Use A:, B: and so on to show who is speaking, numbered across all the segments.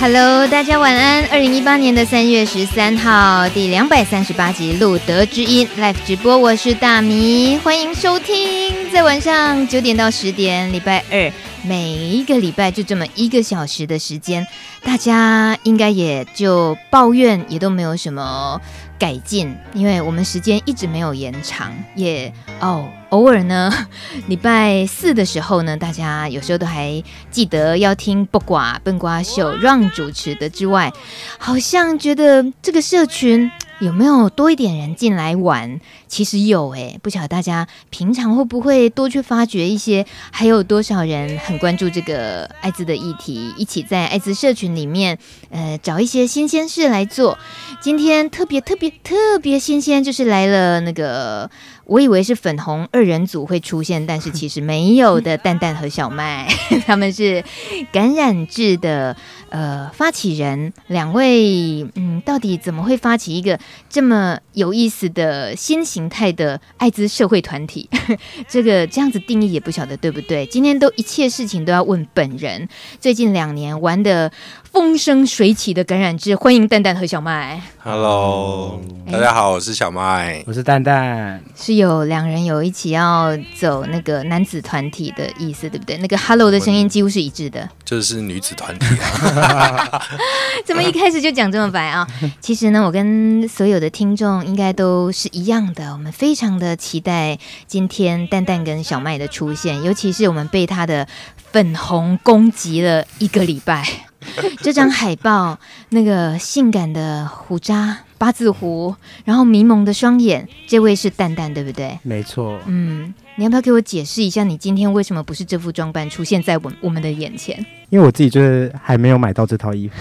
A: Hello，大家晚安。二零一八年的三月十三号，第两百三十八集《路德之音》Live 直播，我是大米，欢迎收听。在晚上九点到十点，礼拜二，每一个礼拜就这么一个小时的时间，大家应该也就抱怨也都没有什么。改进，因为我们时间一直没有延长，也哦，偶尔呢，礼拜四的时候呢，大家有时候都还记得要听不寡笨瓜秀让主持的之外，好像觉得这个社群。有没有多一点人进来玩？其实有诶，不晓得大家平常会不会多去发掘一些，还有多少人很关注这个艾滋的议题，一起在艾滋社群里面，呃，找一些新鲜事来做。今天特别特别特别新鲜，就是来了那个。我以为是粉红二人组会出现，但是其实没有的。蛋蛋和小麦，他们是感染制的呃发起人，两位嗯，到底怎么会发起一个这么有意思的新形态的艾滋社会团体？这个这样子定义也不晓得对不对？今天都一切事情都要问本人。最近两年玩的。风生水起的感染志，欢迎蛋蛋和小麦。
B: Hello，大家好，我是小麦，
C: 我是蛋蛋。
A: 是有两人有一起要走那个男子团体的意思，对不对？那个 Hello 的声音几乎是一致的，
B: 就是女子团体啊。
A: 怎么一开始就讲这么白啊？其实呢，我跟所有的听众应该都是一样的，我们非常的期待今天蛋蛋跟小麦的出现，尤其是我们被他的粉红攻击了一个礼拜。这张海报，那个性感的胡渣、八字胡，然后迷蒙的双眼，这位是蛋蛋，对不对？
C: 没错。
A: 嗯，你要不要给我解释一下，你今天为什么不是这副装扮出现在我我们的眼前？
C: 因为我自己就是还没有买到这套衣服。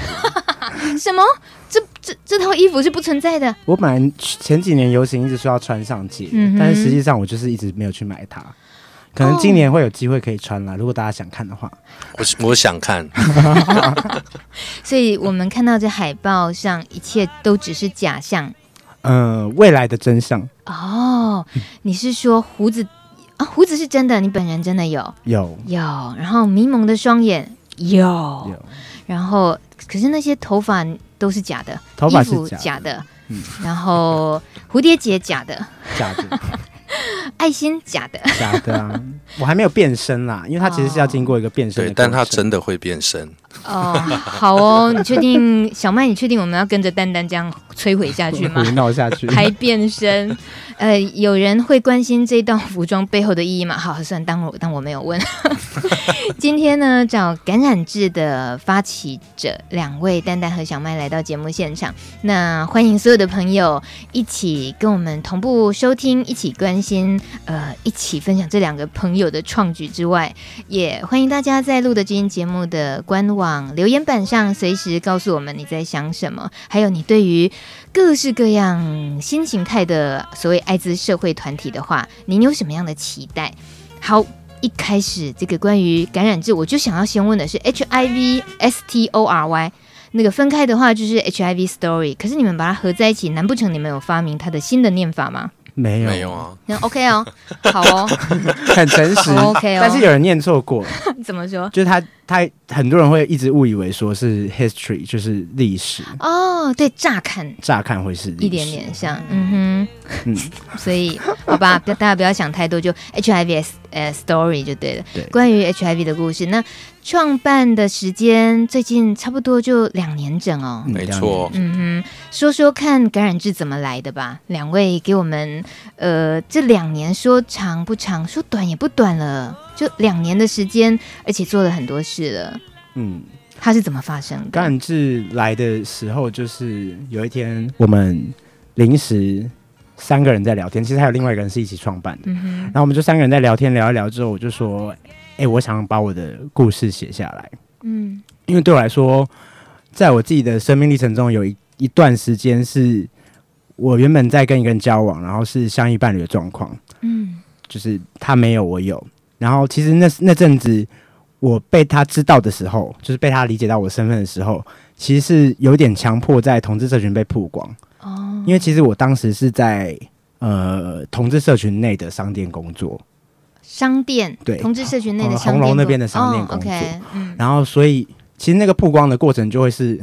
A: 什么？这这这套衣服是不存在的？
C: 我本来前几年游行一直说要穿上街，嗯、但是实际上我就是一直没有去买它。可能今年会有机会可以穿啦，如果大家想看的话，
B: 我我想看。
A: 所以我们看到这海报上一切都只是假象，
C: 呃，未来的真相。
A: 哦，你是说胡子啊？胡子是真的，你本人真的有？
C: 有
A: 有，然后迷蒙的双眼有，有，然后可是那些头发都是假的，
C: 头发是假的，
A: 假的，嗯，然后蝴蝶结假的，
C: 假的。
A: 爱心假的，
C: 假的啊！我还没有变身啦，因为它其实是要经过一个变身的，
B: 对，但它真的会变身。
A: 哦，好哦，你确定 小麦？你确定我们要跟着蛋蛋这样摧毁下去吗？
C: 闹下去
A: 还变身？呃，有人会关心这道服装背后的意义吗？好，算当我当我没有问。今天呢，找感染制的发起者两位蛋蛋和小麦来到节目现场，那欢迎所有的朋友一起跟我们同步收听，一起关心，呃，一起分享这两个朋友的创举之外，也欢迎大家在露德知音节目的官网。留言板上随时告诉我们你在想什么，还有你对于各式各样新形态的所谓艾滋社会团体的话，您有什么样的期待？好，一开始这个关于感染志，我就想要先问的是 HIV S T O R Y 那个分开的话就是 HIV Story，可是你们把它合在一起，难不成你们有发明它的新的念法吗？
C: 没有，
B: 没有啊。
A: 那 OK 哦，好哦，
C: 很诚实。Oh, OK 哦，但是有人念错过，
A: 怎么说？
C: 就是他，他很多人会一直误以为说是 history，就是历史。
A: 哦，oh, 对，乍看，
C: 乍看会是
A: 一点点像，嗯哼，嗯，所以好吧，大家不要想太多，就 HIV S 呃 story 就对了。对，关于 HIV 的故事，那。创办的时间最近差不多就两年整哦，
B: 没错。
A: 嗯哼，说说看感染制怎么来的吧。两位给我们，呃，这两年说长不长，说短也不短了，就两年的时间，而且做了很多事了。嗯，它是怎么发生的？
C: 感染志来的时候，就是有一天我们临时三个人在聊天，其实还有另外一个人是一起创办的。嗯，然后我们就三个人在聊天聊一聊之后，我就说。哎、欸，我想把我的故事写下来。嗯，因为对我来说，在我自己的生命历程中，有一一段时间是我原本在跟一个人交往，然后是相依伴侣的状况。嗯，就是他没有，我有。然后其实那那阵子，我被他知道的时候，就是被他理解到我身份的时候，其实是有点强迫在同志社群被曝光。哦，因为其实我当时是在呃同志社群内的商店工作。
A: 商店对，同志社群内的商店，
C: 红楼那边的商店工作。
A: 哦 okay, 嗯、
C: 然后，所以其实那个曝光的过程就会是，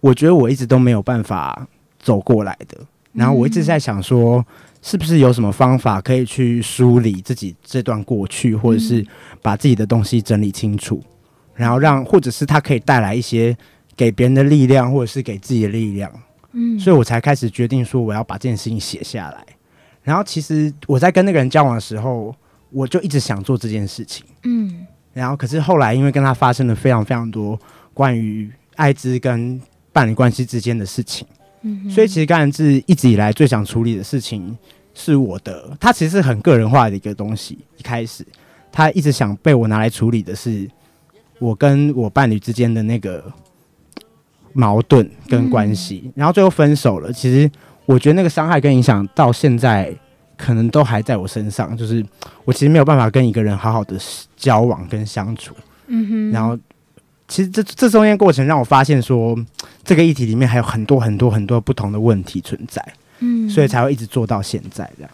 C: 我觉得我一直都没有办法走过来的。然后我一直在想说，是不是有什么方法可以去梳理自己这段过去，或者是把自己的东西整理清楚，然后让，或者是它可以带来一些给别人的力量，或者是给自己的力量。嗯，所以我才开始决定说，我要把这件事情写下来。然后其实我在跟那个人交往的时候，我就一直想做这件事情。嗯，然后可是后来因为跟他发生了非常非常多关于艾滋跟伴侣关系之间的事情，嗯，所以其实甘然志一直以来最想处理的事情是我的，他其实是很个人化的一个东西。一开始他一直想被我拿来处理的是我跟我伴侣之间的那个矛盾跟关系，嗯，然后最后分手了。其实。我觉得那个伤害跟影响到现在，可能都还在我身上。就是我其实没有办法跟一个人好好的交往跟相处。嗯哼。然后，其实这这中间过程让我发现说，这个议题里面还有很多很多很多不同的问题存在。嗯。所以才会一直做到现在这样。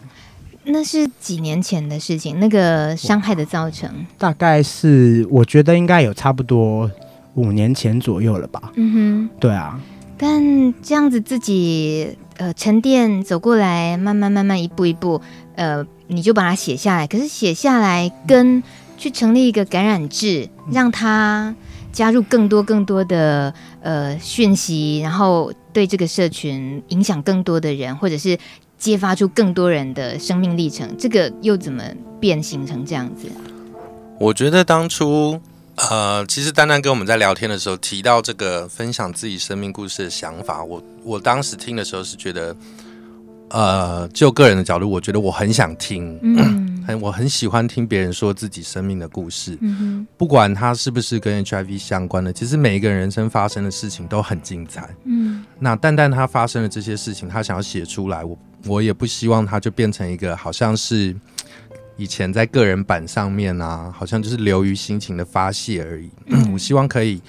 A: 那是几年前的事情，那个伤害的造成。
C: 大概是我觉得应该有差不多五年前左右了吧。嗯哼。对啊。
A: 但这样子自己呃沉淀走过来，慢慢慢慢一步一步，呃，你就把它写下来。可是写下来跟去成立一个感染制，让它加入更多更多的呃讯息，然后对这个社群影响更多的人，或者是揭发出更多人的生命历程，这个又怎么变形成这样子？
B: 我觉得当初。呃，其实丹丹跟我们在聊天的时候提到这个分享自己生命故事的想法，我我当时听的时候是觉得，呃，就个人的角度，我觉得我很想听，嗯，很我很喜欢听别人说自己生命的故事，嗯，不管他是不是跟 HIV 相关的，其实每一个人人生发生的事情都很精彩，嗯，那但但他发生的这些事情，他想要写出来，我我也不希望他就变成一个好像是。以前在个人版上面啊，好像就是流于心情的发泄而已。嗯、我希望可以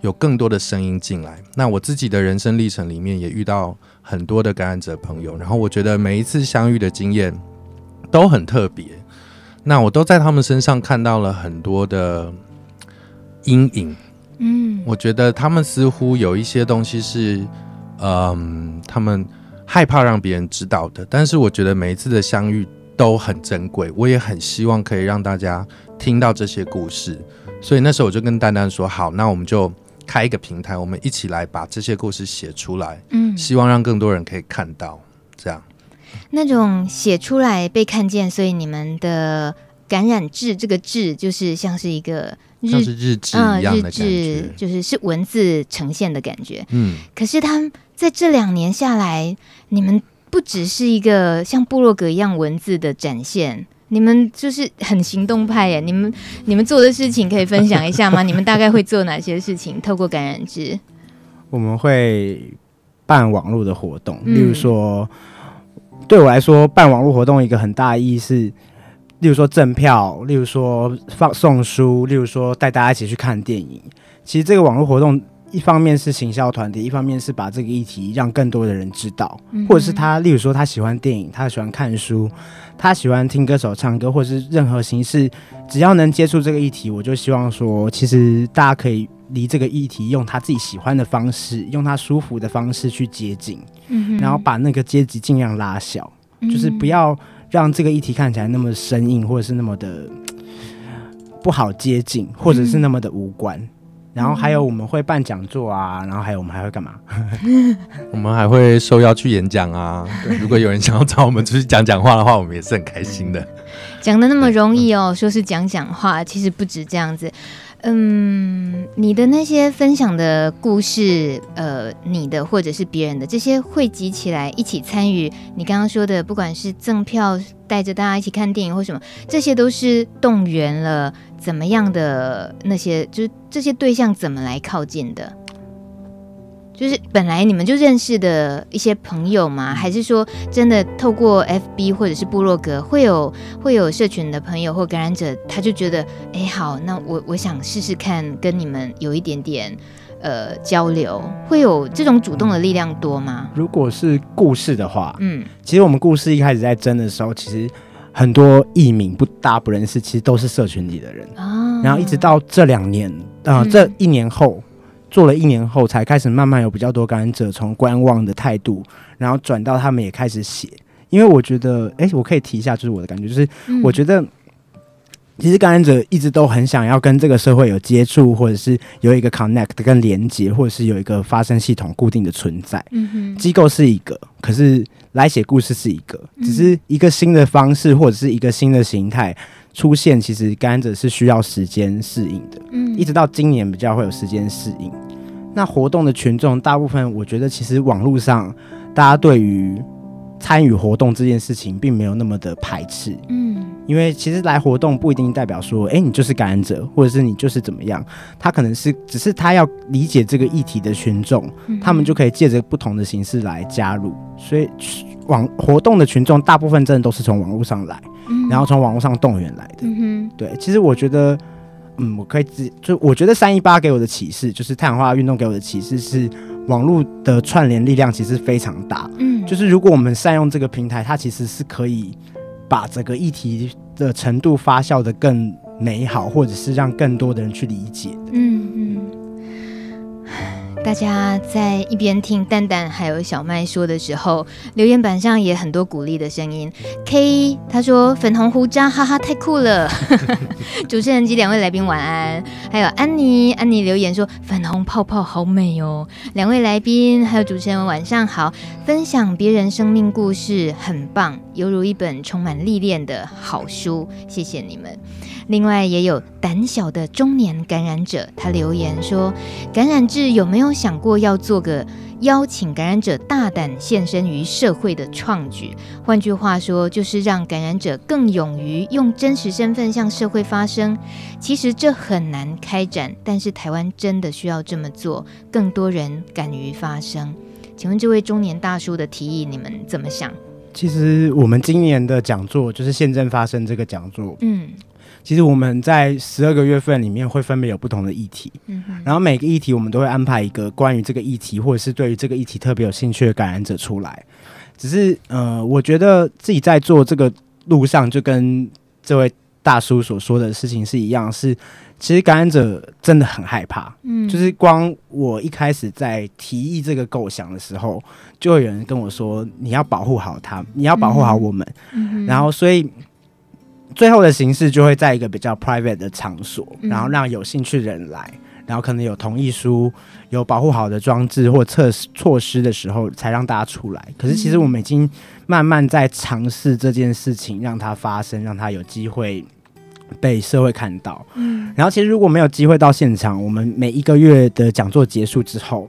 B: 有更多的声音进来。那我自己的人生历程里面也遇到很多的感染者朋友，然后我觉得每一次相遇的经验都很特别。那我都在他们身上看到了很多的阴影。嗯，我觉得他们似乎有一些东西是，嗯，他们害怕让别人知道的。但是我觉得每一次的相遇。都很珍贵，我也很希望可以让大家听到这些故事，所以那时候我就跟丹丹说：“好，那我们就开一个平台，我们一起来把这些故事写出来，嗯，希望让更多人可以看到，这样。
A: 那种写出来被看见，所以你们的感染志这个志就是像是一个日
B: 像是日志一样的感觉，嗯，日志
A: 就是是文字呈现的感觉，嗯。可是他在这两年下来，你们。不只是一个像部落格一样文字的展现，你们就是很行动派耶！你们你们做的事情可以分享一下吗？你们大概会做哪些事情？透过感染志，
C: 我们会办网络的活动，例如说，嗯、对我来说，办网络活动一个很大的意义是，例如说赠票，例如说放送书，例如说带大家一起去看电影。其实这个网络活动。一方面是行销团体，一方面是把这个议题让更多的人知道，嗯、或者是他，例如说他喜欢电影，他喜欢看书，他喜欢听歌手唱歌，或者是任何形式，只要能接触这个议题，我就希望说，其实大家可以离这个议题用他自己喜欢的方式，用他舒服的方式去接近，嗯、然后把那个阶级尽量拉小，嗯，就是不要让这个议题看起来那么生硬，或者是那么的不好接近，或者是那么的无关。嗯然后还有我们会办讲座啊，然后还有我们还会干嘛？
B: 我们还会受邀去演讲啊。如果有人想要找我们出去讲讲话的话，我们也是很开心的。
A: 讲的那么容易哦，说是讲讲话，其实不止这样子。嗯，你的那些分享的故事，呃，你的或者是别人的这些汇集起来一起参与，你刚刚说的，不管是赠票，带着大家一起看电影或什么，这些都是动员了怎么样的那些，就是这些对象怎么来靠近的？就是本来你们就认识的一些朋友吗？还是说真的透过 FB 或者是部落格会有会有社群的朋友或感染者，他就觉得哎好，那我我想试试看跟你们有一点点呃交流，会有这种主动的力量多吗？
C: 如果是故事的话，嗯，其实我们故事一开始在争的时候，其实很多艺名不搭不认识，其实都是社群里的人啊，然后一直到这两年啊、呃嗯，这一年后。做了一年后，才开始慢慢有比较多感染者从观望的态度，然后转到他们也开始写。因为我觉得，哎、欸，我可以提一下，就是我的感觉，就是我觉得。其实感染者一直都很想要跟这个社会有接触，或者是有一个 connect 跟连接，或者是有一个发声系统固定的存在。嗯哼，机构是一个，可是来写故事是一个，只是一个新的方式或者是一个新的形态出现。其实感染者是需要时间适应的。嗯，一直到今年比较会有时间适应。那活动的群众大部分，我觉得其实网络上大家对于参与活动这件事情并没有那么的排斥。嗯。因为其实来活动不一定代表说，哎，你就是感染者，或者是你就是怎么样。他可能是只是他要理解这个议题的群众，嗯、他们就可以借着不同的形式来加入。所以网活动的群众大部分真的都是从网络上来，嗯、然后从网络上动员来的。嗯、哼对，其实我觉得，嗯，我可以自就我觉得三一八给我的启示，就是太阳花运动给我的启示是，网络的串联力量其实非常大。嗯，就是如果我们善用这个平台，它其实是可以。把整个议题的程度发酵的更美好，或者是让更多的人去理解的。嗯嗯。
A: 大家在一边听蛋蛋还有小麦说的时候，留言板上也很多鼓励的声音。K 他说粉红胡渣，哈哈，太酷了！主持人及两位来宾晚安。还有安妮，安妮留言说粉红泡泡好美哦。两位来宾还有主持人晚上好，分享别人生命故事很棒，犹如一本充满历练的好书。谢谢你们。另外也有胆小的中年感染者，他留言说：“感染志有没有想过要做个邀请感染者大胆现身于社会的创举？换句话说，就是让感染者更勇于用真实身份向社会发声。其实这很难开展，但是台湾真的需要这么做，更多人敢于发声。请问这位中年大叔的提议，你们怎么想？”
C: 其实我们今年的讲座就是现正发生这个讲座，嗯。其实我们在十二个月份里面会分别有不同的议题，嗯、然后每个议题我们都会安排一个关于这个议题或者是对于这个议题特别有兴趣的感染者出来。只是呃，我觉得自己在做这个路上，就跟这位大叔所说的事情是一样，是其实感染者真的很害怕，嗯，就是光我一开始在提议这个构想的时候，就会有人跟我说：“你要保护好他，你要保护好我们。嗯”然后所以。最后的形式就会在一个比较 private 的场所，然后让有兴趣的人来，然后可能有同意书、有保护好的装置或测试措施的时候，才让大家出来。可是其实我们已经慢慢在尝试这件事情，让它发生，让它有机会被社会看到。嗯，然后其实如果没有机会到现场，我们每一个月的讲座结束之后，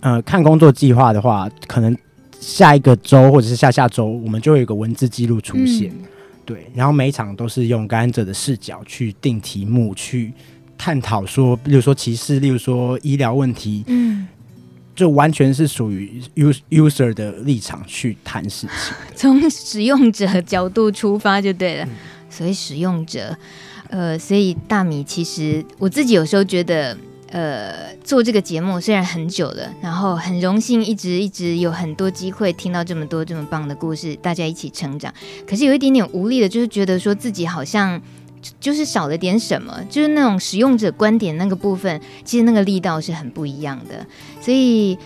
C: 呃，看工作计划的话，可能下一个周或者是下下周，我们就会有个文字记录出现。嗯对，然后每一场都是用感染者的视角去定题目，去探讨说，比如说歧视，例如说医疗问题，嗯，就完全是属于 user 的立场去谈事情，
A: 从使用者角度出发就对了。嗯、所以使用者，呃，所以大米其实我自己有时候觉得。呃，做这个节目虽然很久了，然后很荣幸一直一直有很多机会听到这么多这么棒的故事，大家一起成长。可是有一点点无力的，就是觉得说自己好像就是少了点什么，就是那种使用者观点那个部分，其实那个力道是很不一样的。所以，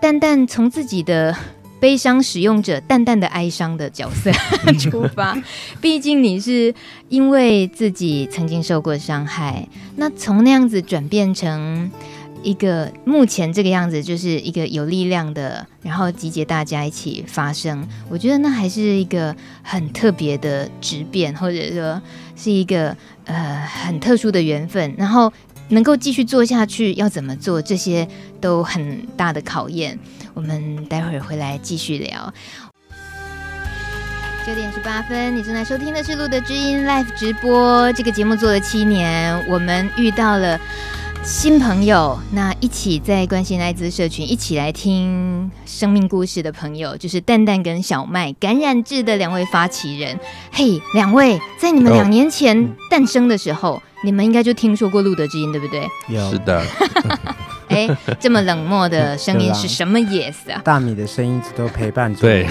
A: 蛋蛋从自己的。悲伤使用者淡淡的哀伤的角色 出发，毕竟你是因为自己曾经受过伤害，那从那样子转变成一个目前这个样子，就是一个有力量的，然后集结大家一起发声，我觉得那还是一个很特别的质变，或者说是一个呃很特殊的缘分，然后能够继续做下去，要怎么做，这些都很大的考验。我们待会儿回来继续聊。九点十八分，你正在收听的是《路的知音》Live 直播。这个节目做了七年，我们遇到了新朋友，那一起在关心艾滋社群，一起来听生命故事的朋友，就是蛋蛋跟小麦感染志的两位发起人。嘿，两位，在你们两年前诞生的时候，你们应该就听说过《路德之音》，对不对？
B: 有，是的。
A: 哎，这么冷漠的声音是什么意思啊？
C: 大米的声音一直都陪伴着。
B: 对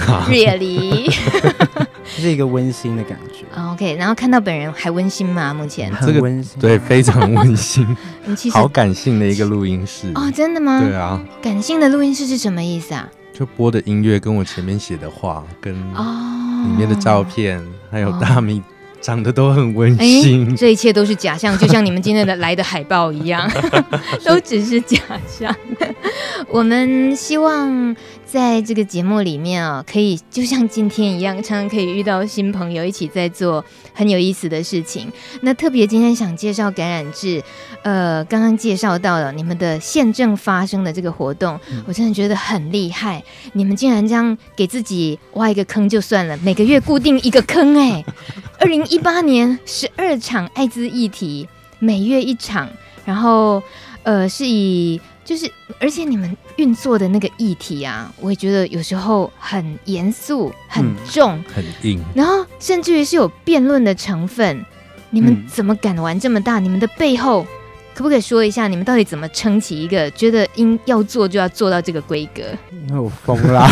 A: ，Really？
C: 是一个温馨的感觉。
A: OK，然后看到本人还温馨吗？目前
C: 这个温馨，
B: 对，非常温馨。好感性的一个录音室
A: 哦，真的吗？
B: 对啊，
A: 感性的录音室是什么意思啊？
B: 就播的音乐跟我前面写的话，跟里面的照片，哦、还有大米。长得都很温馨，
A: 这一切都是假象，就像你们今天的来的海报一样，都只是假象。我们希望在这个节目里面啊，可以就像今天一样，常常可以遇到新朋友，一起在做很有意思的事情。那特别今天想介绍感染志，呃，刚刚介绍到了你们的现正发生的这个活动，我真的觉得很厉害。你们竟然这样给自己挖一个坑就算了，每个月固定一个坑，哎，二零一八年十二场艾滋议题，每月一场，然后呃是以。就是，而且你们运作的那个议题啊，我也觉得有时候很严肃、很重、
B: 嗯、很硬，
A: 然后甚至于是有辩论的成分。你们怎么敢玩这么大？你们的背后可不可以说一下，你们到底怎么撑起一个觉得应要做就要做到这个规格？
C: 因 为我疯了，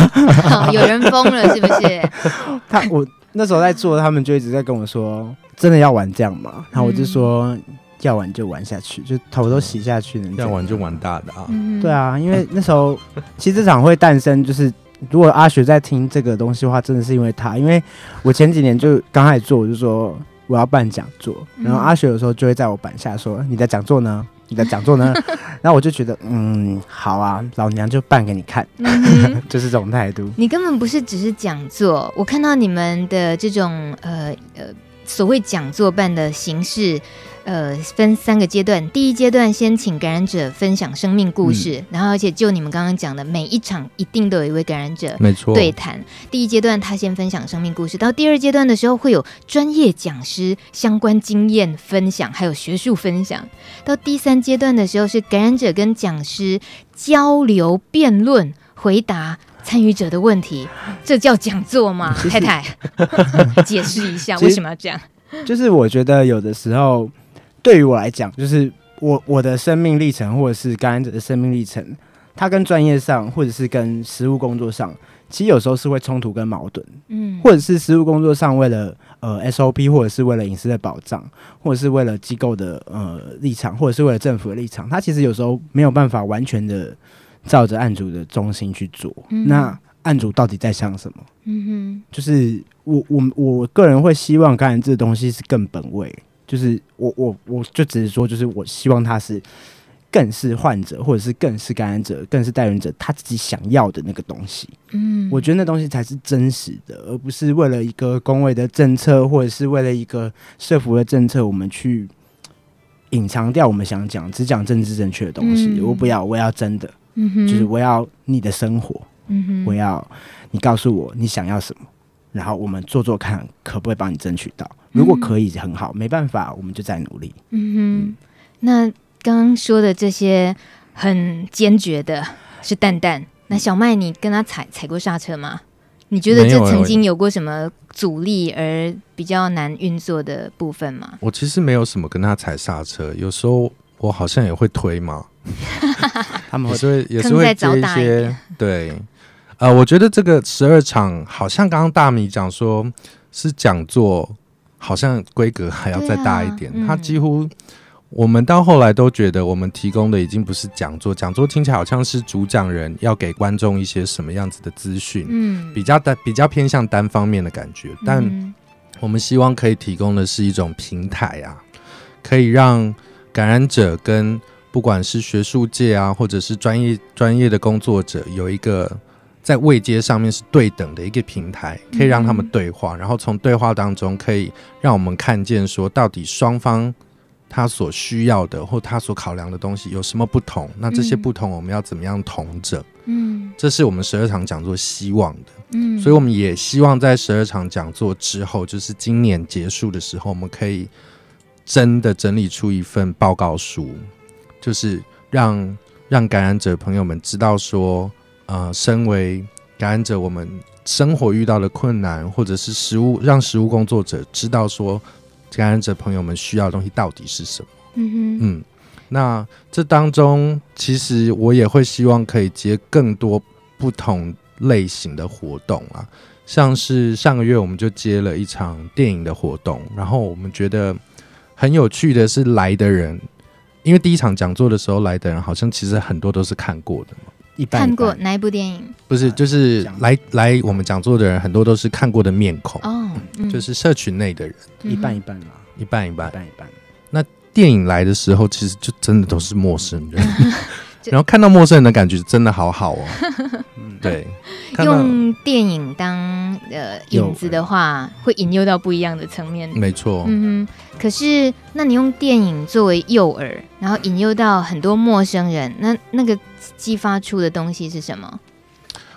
A: 有人疯了是不是？
C: 他我那时候在做，他们就一直在跟我说，真的要玩这样吗？然后我就说。嗯要玩就玩下去，就头都洗下去。
B: 要玩就玩大的啊！
C: 对啊，因为那时候 其实这场会诞生，就是如果阿雪在听这个东西的话，真的是因为他。因为我前几年就刚开始做，我就说我要办讲座，然后阿雪有时候就会在我板下说：“你的讲座呢？你的讲座呢？” 然后我就觉得，嗯，好啊，老娘就办给你看，就是这种态度。
A: 你根本不是只是讲座，我看到你们的这种呃呃所谓讲座办的形式。呃，分三个阶段。第一阶段先请感染者分享生命故事，嗯、然后而且就你们刚刚讲的，每一场一定都有一位感染者没错对谈。第一阶段他先分享生命故事，到第二阶段的时候会有专业讲师相关经验分享，还有学术分享。到第三阶段的时候是感染者跟讲师交流辩论，回答参与者的问题，这叫讲座吗？太太，解释一下为什么要这样？
C: 就是我觉得有的时候。对于我来讲，就是我我的生命历程，或者是感染者的生命历程，它跟专业上，或者是跟实务工作上，其实有时候是会冲突跟矛盾，嗯，或者是实务工作上为了呃 SOP，或者是为了隐私的保障，或者是为了机构的呃立场，或者是为了政府的立场，它其实有时候没有办法完全的照着案主的中心去做。嗯、那案主到底在想什么？嗯哼，就是我我我个人会希望感染这个东西是更本位。就是我我我就只是说，就是我希望他是更是患者，或者是更是感染者，更是带原者他自己想要的那个东西。嗯，我觉得那东西才是真实的，而不是为了一个工位的政策，或者是为了一个社服的政策，我们去隐藏掉我们想讲，只讲政治正确的东西。嗯、我不要，我要真的，嗯、就是我要你的生活，嗯、哼我要你告诉我你想要什么。然后我们做做看，可不可以帮你争取到？如果可以，很好；没办法，我们就再努力。嗯哼。嗯，
A: 那刚刚说的这些很坚决的，是蛋蛋。那小麦，你跟他踩踩过刹车吗？你觉得这曾经有过什么阻力而比较难运作的部分吗？
B: 我其实没有什么跟他踩刹车，有时候我好像也会推嘛。他们会也是会接一些对。呃，我觉得这个十二场好像刚刚大米讲说是讲座，好像规格还要再大一点。他、啊嗯、几乎我们到后来都觉得，我们提供的已经不是讲座，讲座听起来好像是主讲人要给观众一些什么样子的资讯，嗯，比较单比较偏向单方面的感觉。但我们希望可以提供的是一种平台啊，可以让感染者跟不管是学术界啊，或者是专业专业的工作者有一个。在位阶上面是对等的一个平台，可以让他们对话，嗯、然后从对话当中可以让我们看见说，到底双方他所需要的或他所考量的东西有什么不同？那这些不同我们要怎么样同整？嗯，这是我们十二场讲座希望的。嗯，所以我们也希望在十二场讲座之后，就是今年结束的时候，我们可以真的整理出一份报告书，就是让让感染者朋友们知道说。呃，身为感染者，我们生活遇到的困难，或者是食物，让食物工作者知道说，感染者朋友们需要的东西到底是什么。嗯哼，嗯，那这当中，其实我也会希望可以接更多不同类型的活动啊，像是上个月我们就接了一场电影的活动，然后我们觉得很有趣的是来的人，因为第一场讲座的时候来的人好像其实很多都是看过的嘛。
C: 一般
A: 看过哪一部电影？
B: 不是，就是来来我们讲座的人很多都是看过的面孔。
A: 哦，嗯、
B: 就是社群内的人，
C: 一半一半嘛，
B: 一半一半，
C: 一半一半。
B: 那电影来的时候，其实就真的都是陌生人，然后看到陌生人的感觉真的好好哦。对，
A: 用电影当呃引子的话，会引诱到不一样的层面。
B: 没错，
A: 嗯哼。可是，那你用电影作为诱饵，然后引诱到很多陌生人，那那个激发出的东西是什么？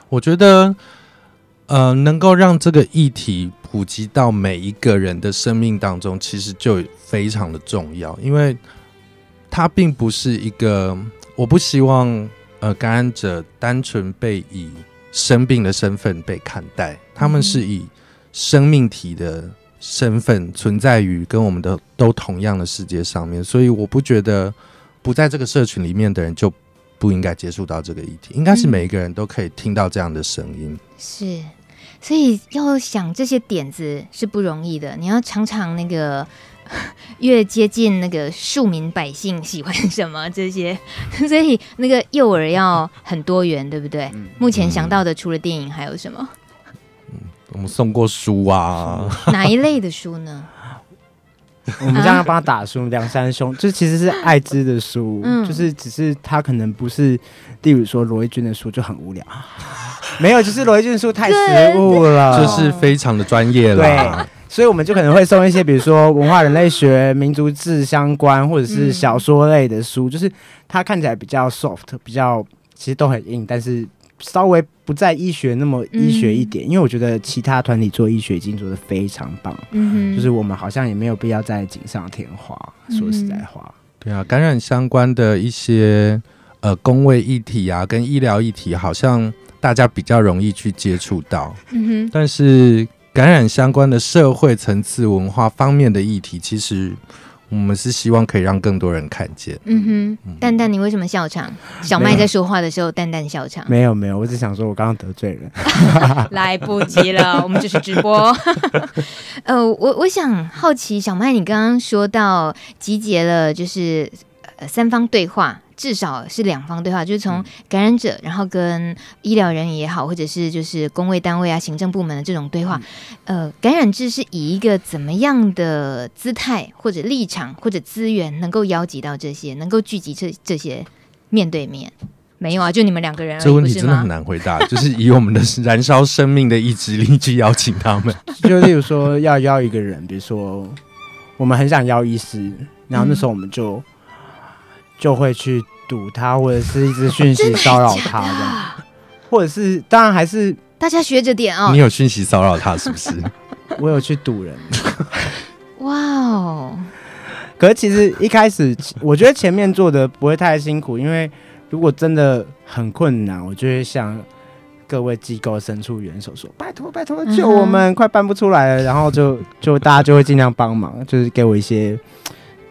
B: 我觉得，呃，能够让这个议题普及到每一个人的生命当中，其实就非常的重要，因为它并不是一个，我不希望。呃，感染者单纯被以生病的身份被看待，他们是以生命体的身份存在于跟我们的都同样的世界上面，所以我不觉得不在这个社群里面的人就不应该接触到这个议题，应该是每一个人都可以听到这样的声音。
A: 是，所以要想这些点子是不容易的，你要常常那个。越接近那个庶民百姓喜欢什么这些，所以那个幼儿要很多元，对不对？嗯、目前想到的除了电影还有什么？
B: 嗯，我们送过书啊，
A: 哪一类的书呢？
C: 我们这样帮他打书，梁山兄，这其实是艾滋的书，嗯、就是只是他可能不是，例如说罗一军的书就很无聊，没有，就是罗一钧书太实务了，
B: 就是非常的专业了。
C: 对。所以，我们就可能会送一些，比如说文化人类学、民族志相关，或者是小说类的书，就是它看起来比较 soft，比较其实都很硬，但是稍微不在医学那么医学一点。因为我觉得其他团体做医学已经做的非常棒，嗯，就是我们好像也没有必要再锦上添花。说实在话，
B: 对啊，感染相关的一些呃工位议题啊，跟医疗议题，好像大家比较容易去接触到，嗯哼，但是。感染相关的社会层次、文化方面的议题，其实我们是希望可以让更多人看见。
A: 嗯哼，蛋蛋，你为什么笑场？小麦在说话的时候，蛋蛋笑场。
C: 没有没有，我只想说，我刚刚得罪人，
A: 来不及了，我们就是直播。呃，我我想好奇，小麦，你刚刚说到集结了，就是呃三方对话。至少是两方对话，就是从感染者，然后跟医疗人员也好，或者是就是工卫单位啊、行政部门的这种对话。呃，感染制是以一个怎么样的姿态或者立场或者资源，能够邀集到这些，能够聚集这这些面对面？没有啊，就你们两个人。
B: 这问题真的很难回答，就是以我们的燃烧生命的意志力去邀请他们。
C: 就例如说要邀一个人，比如说我们很想邀医师，然后那时候我们就。嗯就会去堵他，或者是一直讯息 骚扰他的，或者是当然还是
A: 大家学着点哦。
B: 你有讯息骚扰他是不是？
C: 我有去堵人。
A: 哇哦！
C: 可是其实一开始，我觉得前面做的不会太辛苦，因为如果真的很困难，我就会向各位机构伸出援手，说拜托拜托救我们，嗯、快搬不出来了。然后就就大家就会尽量帮忙，就是给我一些。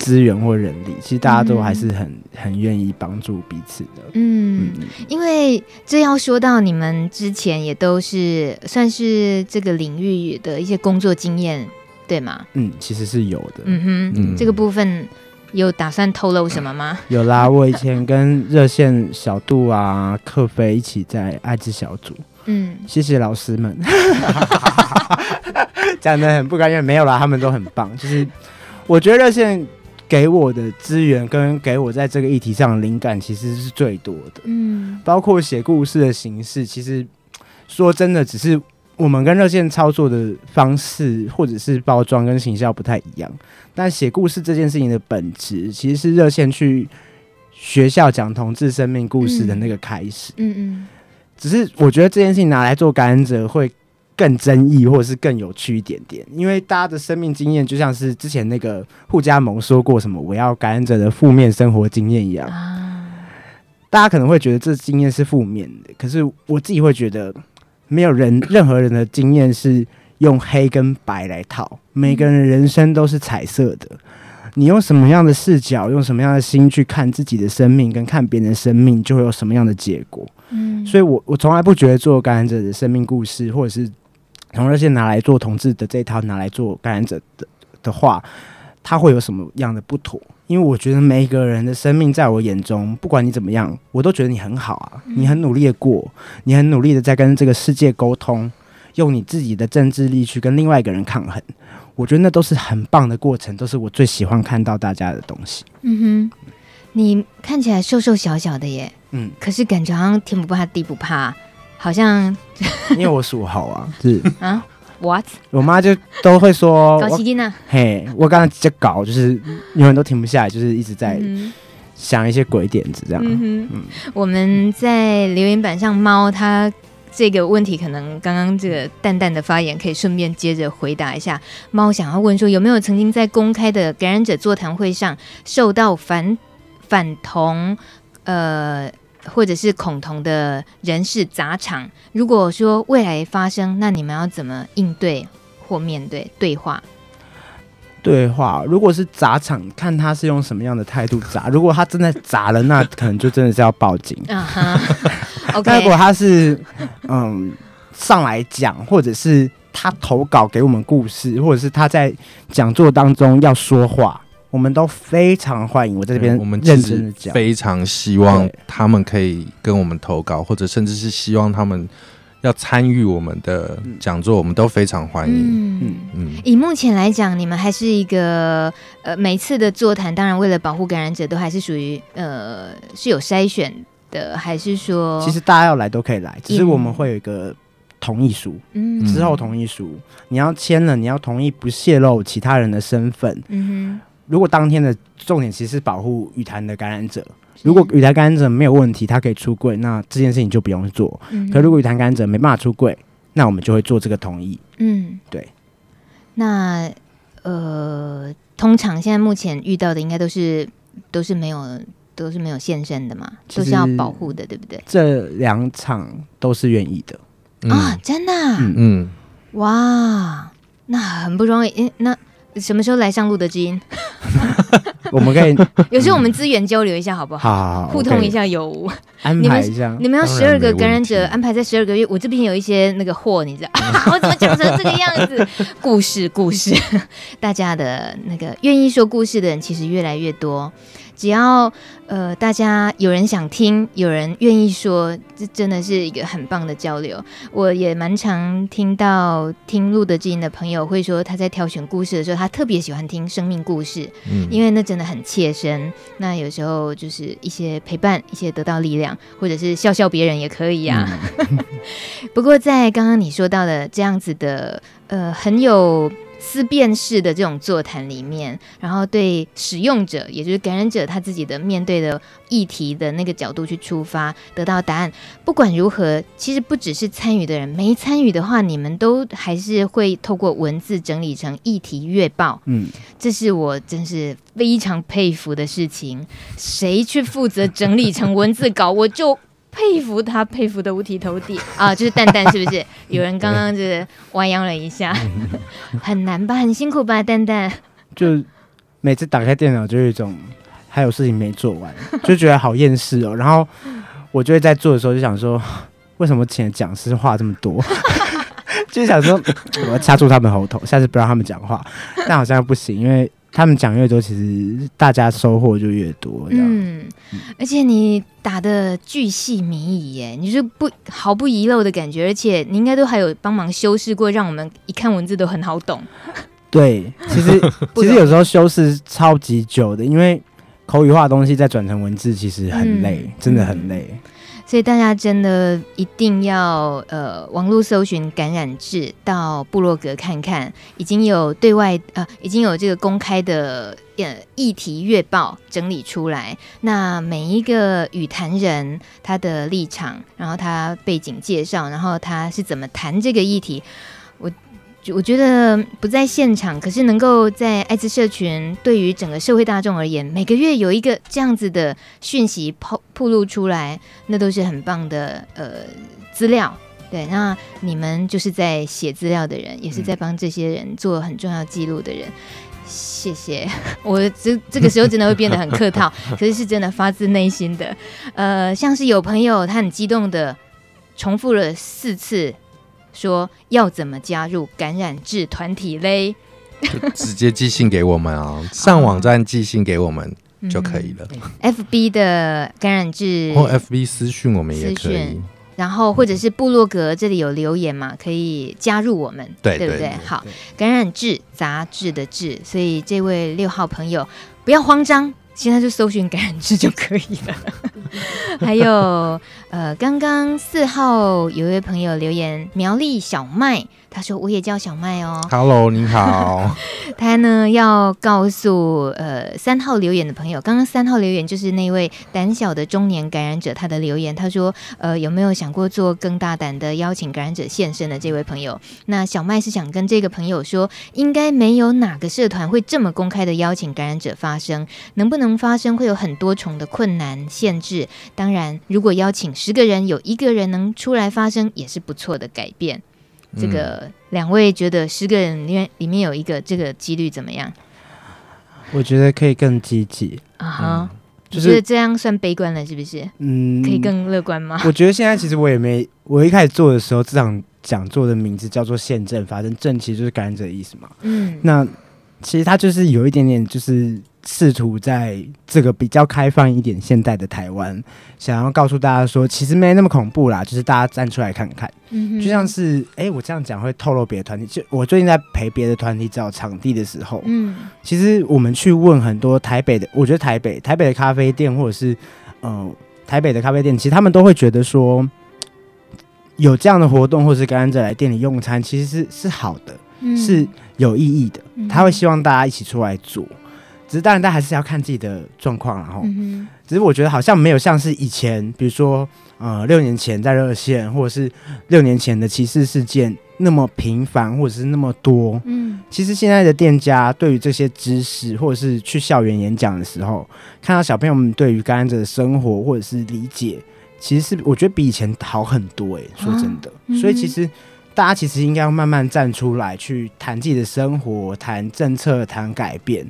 C: 资源或人力，其实大家都还是很、嗯、很愿意帮助彼此的。
A: 嗯，嗯，因为这要说到你们之前也都是算是这个领域的一些工作经验，对吗？
C: 嗯，其实是有的。
A: 嗯哼，嗯，这个部分有打算透露什么吗？
C: 有啦，我以前跟热线小杜啊、克飞一起在艾滋小组。嗯，谢谢老师们，讲的很不甘愿，没有啦，他们都很棒。就是我觉得热线。给我的资源跟给我在这个议题上的灵感其实是最多的，嗯，包括写故事的形式，其实说真的，只是我们跟热线操作的方式或者是包装跟形象不太一样，但写故事这件事情的本质，其实是热线去学校讲同志生命故事的那个开始，嗯嗯，只是我觉得这件事情拿来做感染者会。更争议，或者是更有趣一点点，因为大家的生命经验就像是之前那个互加盟说过什么“我要感染者的负面生活经验”一样，大家可能会觉得这经验是负面的，可是我自己会觉得，没有人任何人的经验是用黑跟白来套，每个人的人生都是彩色的。你用什么样的视角，用什么样的心去看自己的生命，跟看别人的生命，就会有什么样的结果。嗯，所以我我从来不觉得做感染者的生命故事，或者是。同热线拿来做同志的这一套，拿来做感染者的的话，它会有什么样的不妥？因为我觉得每一个人的生命，在我眼中，不管你怎么样，我都觉得你很好啊，你很努力的过，你很努力的在跟这个世界沟通，用你自己的政治力去跟另外一个人抗衡。我觉得那都是很棒的过程，都是我最喜欢看到大家的东西。
A: 嗯哼，你看起来瘦瘦小小的耶，嗯，可是感觉好像天不怕地不怕，好像
C: 因为我属猴啊，是啊。
A: What？
C: 我妈就都会说，
A: 搞基金呢？
C: 嘿，我刚刚在搞，就是永远都停不下来，就是一直在想一些鬼点子这样。嗯哼，嗯，
A: 我们在留言板上，猫它这个问题，可能刚刚这个淡淡的发言，可以顺便接着回答一下。猫想要问说，有没有曾经在公开的感染者座谈会上受到反反同？呃。或者是恐同的人士砸场，如果说未来发生，那你们要怎么应对或面对对话？
C: 对话，如果是砸场，看他是用什么样的态度砸。如果他真的砸了，那可能就真的是要报警。啊哈，OK。如果他是嗯上来讲，或者是他投稿给我们故事，或者是他在讲座当中要说话。我们都非常欢迎，我在这边，我们认真的讲，
B: 非常希望他们可以跟我们投稿，或者甚至是希望他们要参与我们的讲座，我们都非常欢迎。嗯
A: 嗯嗯。以目前来讲，你们还是一个呃，每次的座谈，当然为了保护感染者，都还是属于呃是有筛选的，还是说，
C: 其实大家要来都可以来，只是我们会有一个同意书，嗯，之后同意书你要签了，你要同意不泄露其他人的身份，嗯哼。如果当天的重点其实是保护羽坛的感染者，如果羽坛感染者没有问题，他可以出柜，那这件事情就不用做。嗯、可如果羽坛感染者没办法出柜，那我们就会做这个同意。嗯，对。
A: 那呃，通常现在目前遇到的应该都是都是没有都是没有现身的嘛，都是要保护的，对不对？
C: 这两场都是愿意的、
A: 嗯、啊，真的、啊？嗯嗯，哇，那很不容易。诶，那。什么时候来上路的基因？
C: 我们可以
A: 有时候我们资源交流一下，好不好？互通一下有无。
C: 安排一下。
A: 你们要十二个感染者安排在十二个月，我这边有一些那个货，你知道？我怎么讲成这个样子？故事，故事，大家的那个愿意说故事的人其实越来越多。只要呃，大家有人想听，有人愿意说，这真的是一个很棒的交流。我也蛮常听到听路德之音的朋友会说，他在挑选故事的时候，他特别喜欢听生命故事，嗯，因为那真的很切身。那有时候就是一些陪伴，一些得到力量，或者是笑笑别人也可以呀、啊。嗯、不过在刚刚你说到的这样子的，呃，很有。思辨式的这种座谈里面，然后对使用者，也就是感染者他自己的面对的议题的那个角度去出发，得到答案。不管如何，其实不只是参与的人，没参与的话，你们都还是会透过文字整理成议题月报。嗯，这是我真是非常佩服的事情。谁去负责整理成文字稿，我就。佩服他，佩服的五体投地啊！就是蛋蛋，是不是？有人刚刚就是弯腰了一下，很难吧？很辛苦吧？蛋蛋
C: 就每次打开电脑，就有一种还有事情没做完，就觉得好厌世哦。然后我就会在做的时候就想说，为什么请讲师话这么多？就想说我要掐住他们喉头，下次不让他们讲话。但好像不行，因为。他们讲越多，其实大家收获就越多。嗯，
A: 而且你打的巨细靡遗耶，你是不毫不遗漏的感觉，而且你应该都还有帮忙修饰过，让我们一看文字都很好懂。
C: 对，其实其实有时候修饰超级久的，因为口语化的东西再转成文字，其实很累，嗯、真的很累。
A: 所以大家真的一定要呃，网络搜寻感染志，到部落格看看，已经有对外呃，已经有这个公开的呃议题月报整理出来。那每一个与谈人他的立场，然后他背景介绍，然后他是怎么谈这个议题，我。觉得不在现场，可是能够在艾滋社群，对于整个社会大众而言，每个月有一个这样子的讯息铺铺露出来，那都是很棒的呃资料。对，那你们就是在写资料的人，也是在帮这些人做很重要记录的人。谢谢，我这这个时候真的会变得很客套，可是是真的发自内心的。呃，像是有朋友他很激动的重复了四次。说要怎么加入感染志团体嘞？
B: 直接寄信给我们啊，上网站寄信给我们就可以了。
A: 嗯、FB 的感染志
B: 或 FB 私讯我们也可以。
A: 然后或者是部落格这里有留言嘛，可以加入我们，
B: 对
A: 对不对？
B: 对
A: 好，感染志杂志的志，所以这位六号朋友不要慌张，现在就搜寻感知就可以了。还有呃，刚刚四号有一位朋友留言，苗栗小麦。他说：“我也叫小麦哦。”
B: Hello，你好。
A: 他呢要告诉呃三号留言的朋友，刚刚三号留言就是那位胆小的中年感染者，他的留言他说：“呃，有没有想过做更大胆的邀请感染者现身的这位朋友？”那小麦是想跟这个朋友说，应该没有哪个社团会这么公开的邀请感染者发声，能不能发声会有很多重的困难限制。当然，如果邀请十个人，有一个人能出来发声，也是不错的改变。这个两位觉得十个人里面里面有一个，这个几率怎么样？
C: 我觉得可以更积极
A: 啊哈，就是觉得这样算悲观了，是不是？嗯，可以更乐观吗？
C: 我觉得现在其实我也没，我一开始做的时候，这场讲座的名字叫做“宪政发生”，正其实就是感染者的意思嘛。嗯，那其实它就是有一点点就是。试图在这个比较开放一点现代的台湾，想要告诉大家说，其实没那么恐怖啦，就是大家站出来看看。就像是，哎、欸，我这样讲会透露别的团体。就我最近在陪别的团体找场地的时候，嗯，其实我们去问很多台北的，我觉得台北台北的咖啡店或者是，嗯、呃，台北的咖啡店，其实他们都会觉得说，有这样的活动或者是感染者来店里用餐，其实是是好的，嗯、是有意义的。他会希望大家一起出来做。只是当然，但还是要看自己的状况，然后，只是我觉得好像没有像是以前，比如说，呃，六年前在热线，或者是六年前的歧视事件那么频繁，或者是那么多。嗯，其实现在的店家对于这些知识，或者是去校园演讲的时候，看到小朋友们对于感染者的生活或者是理解，其实是我觉得比以前好很多。哎，说真的，所以其实大家其实应该要慢慢站出来，去谈自己的生活，谈政策，谈改变。